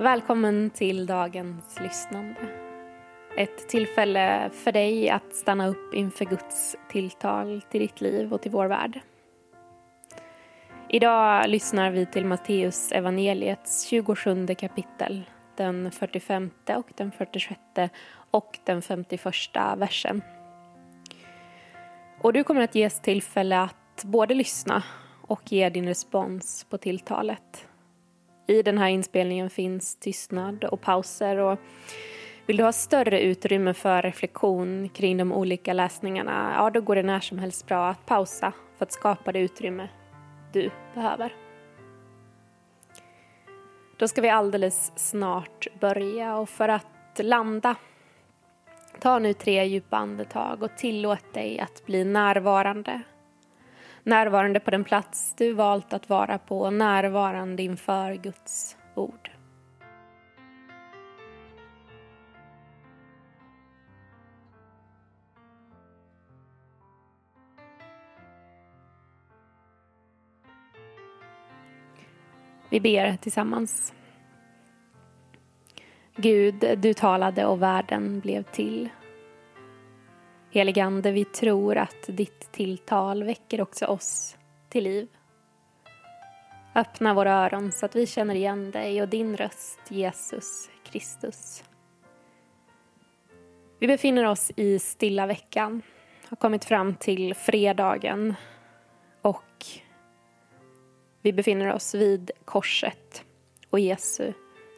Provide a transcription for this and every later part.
Välkommen till dagens lyssnande. Ett tillfälle för dig att stanna upp inför Guds tilltal till ditt liv och till vår värld. Idag lyssnar vi till Matteus evangeliets 27 kapitel, den 45 och den 46 och den 51 versen. Och du kommer att ges tillfälle att både lyssna och ge din respons på tilltalet. I den här inspelningen finns tystnad och pauser och vill du ha större utrymme för reflektion kring de olika läsningarna, ja då går det när som helst bra att pausa för att skapa det utrymme du behöver. Då ska vi alldeles snart börja och för att landa ta nu tre djupa andetag och tillåt dig att bli närvarande närvarande på den plats du valt att vara på närvarande inför Guds ord. Vi ber tillsammans. Gud, du talade och världen blev till. Heligande, vi tror att ditt tilltal väcker också oss till liv. Öppna våra öron så att vi känner igen dig och din röst, Jesus Kristus. Vi befinner oss i stilla veckan, har kommit fram till fredagen och vi befinner oss vid korset och Jesu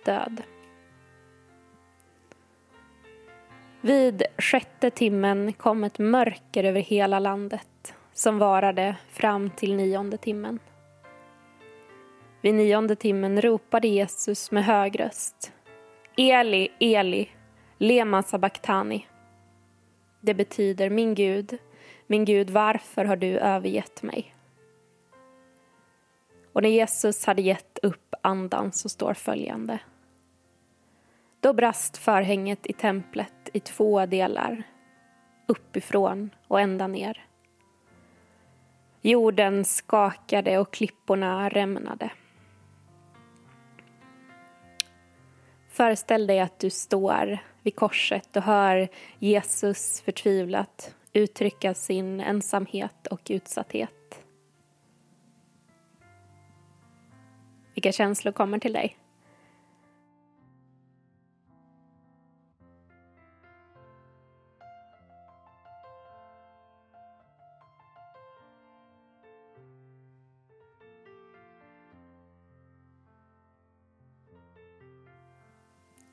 död. Vid sjätte timmen kom ett mörker över hela landet som varade fram till nionde timmen. Vid nionde timmen ropade Jesus med hög röst Eli, Eli, lema sabachthani. Det betyder min Gud, min Gud, varför har du övergett mig? Och när Jesus hade gett upp andan så står följande. Då brast förhänget i templet i två delar, uppifrån och ända ner. Jorden skakade och klipporna rämnade. Föreställ dig att du står vid korset och hör Jesus förtvivlat uttrycka sin ensamhet och utsatthet. Vilka känslor kommer till dig?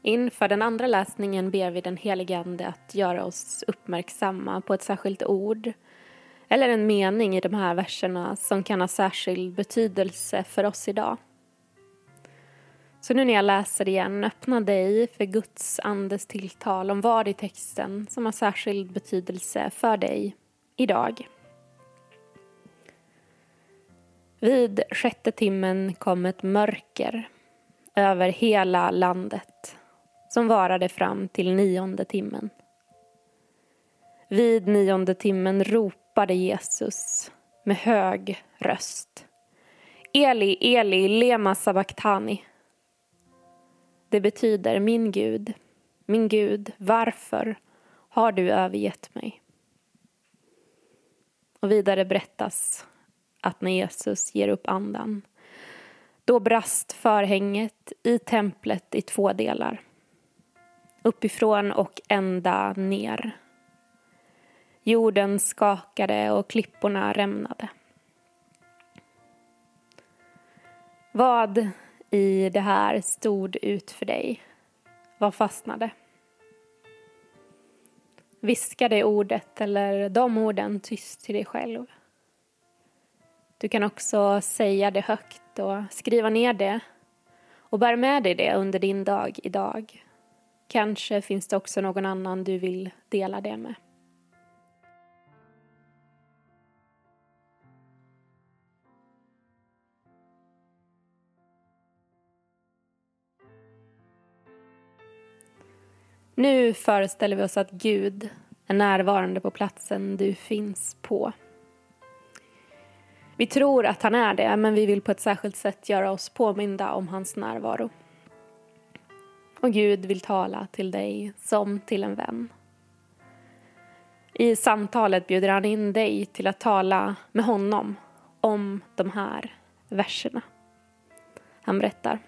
Inför den andra läsningen ber vi den helige Ande att göra oss uppmärksamma på ett särskilt ord eller en mening i de här verserna som kan ha särskild betydelse för oss idag. Så nu när jag läser igen, öppna dig för Guds andes tilltal om vad i texten som har särskild betydelse för dig idag. Vid sjätte timmen kom ett mörker över hela landet som varade fram till nionde timmen. Vid nionde timmen ropade Jesus med hög röst. Eli, Eli, lema sabachthani. Det betyder min Gud, min Gud, varför har du övergett mig? Och vidare berättas att när Jesus ger upp andan då brast förhänget i templet i två delar uppifrån och ända ner. Jorden skakade och klipporna rämnade. Vad i det här stod ut för dig? Vad fastnade? Viska det ordet eller de orden tyst till dig själv. Du kan också säga det högt och skriva ner det och bär med dig det under din dag idag. Kanske finns det också någon annan du vill dela det med. Nu föreställer vi oss att Gud är närvarande på platsen du finns på. Vi tror att han är det, men vi vill på ett särskilt sätt göra oss påminda om hans närvaro. Och Gud vill tala till dig som till en vän. I samtalet bjuder han in dig till att tala med honom om de här verserna. Han berättar.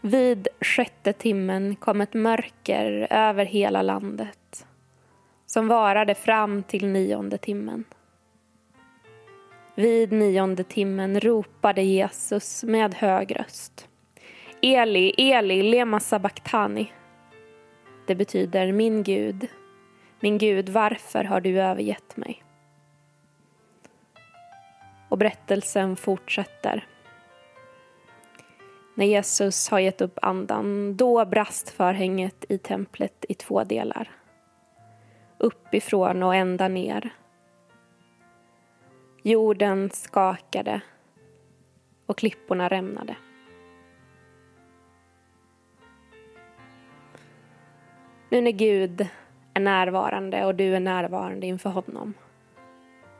Vid sjätte timmen kom ett mörker över hela landet som varade fram till nionde timmen. Vid nionde timmen ropade Jesus med hög röst. Eli, Eli, lema sabachthani. Det betyder min Gud, min Gud, varför har du övergett mig? Och berättelsen fortsätter. När Jesus har gett upp andan, då brast förhänget i templet i två delar. Uppifrån och ända ner. Jorden skakade och klipporna rämnade. Nu när Gud är närvarande och du är närvarande inför honom.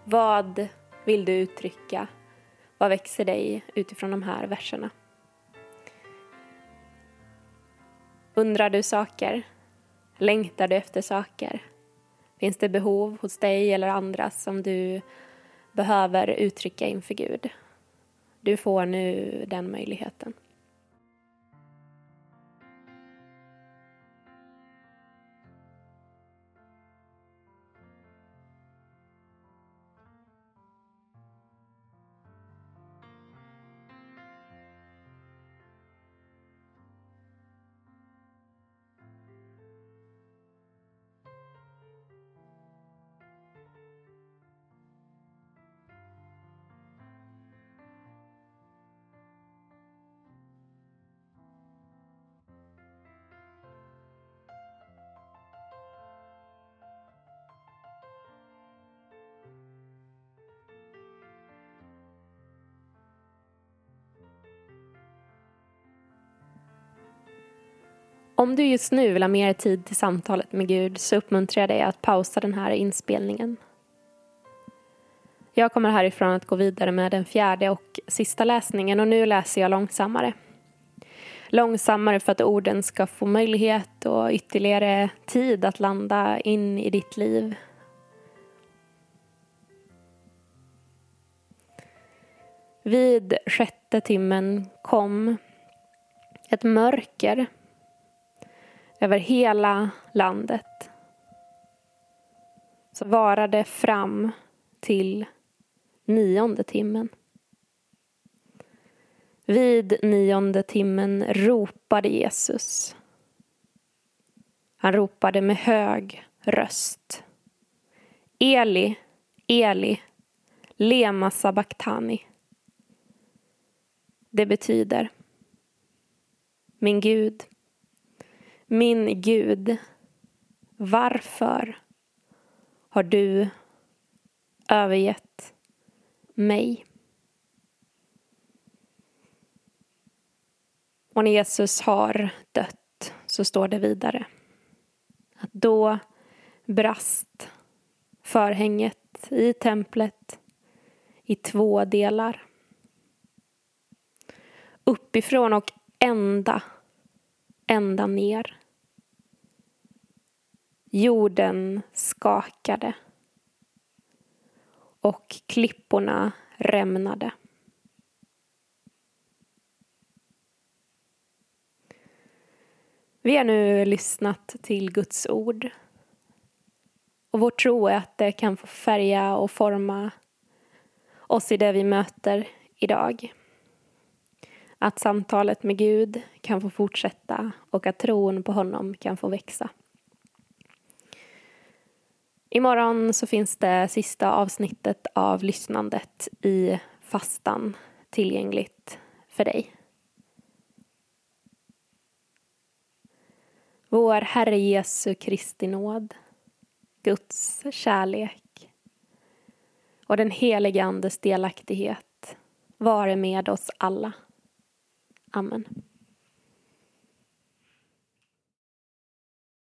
Vad vill du uttrycka? Vad växer dig utifrån de här verserna? Undrar du saker? Längtar du efter saker? Finns det behov hos dig eller andra som du behöver uttrycka inför Gud? Du får nu den möjligheten. Om du just nu vill ha mer tid till samtalet med Gud så uppmuntrar jag dig att pausa den här inspelningen. Jag kommer härifrån att gå vidare med den fjärde och sista läsningen och nu läser jag långsammare. Långsammare för att orden ska få möjlighet och ytterligare tid att landa in i ditt liv. Vid sjätte timmen kom ett mörker över hela landet. Så varade fram till nionde timmen. Vid nionde timmen ropade Jesus. Han ropade med hög röst. Eli, Eli, lema sabachthani. Det betyder Min Gud, min Gud, varför har du övergett mig? Och när Jesus har dött så står det vidare att då brast förhänget i templet i två delar. Uppifrån och ända, ända ner. Jorden skakade och klipporna rämnade. Vi har nu lyssnat till Guds ord. Och vår tro är att det kan få färga och forma oss i det vi möter idag. Att samtalet med Gud kan få fortsätta och att tron på honom kan få växa. Imorgon så finns det sista avsnittet av lyssnandet i fastan tillgängligt för dig. Vår Herre Jesu Kristi nåd, Guds kärlek och den helige Andes delaktighet vare med oss alla. Amen.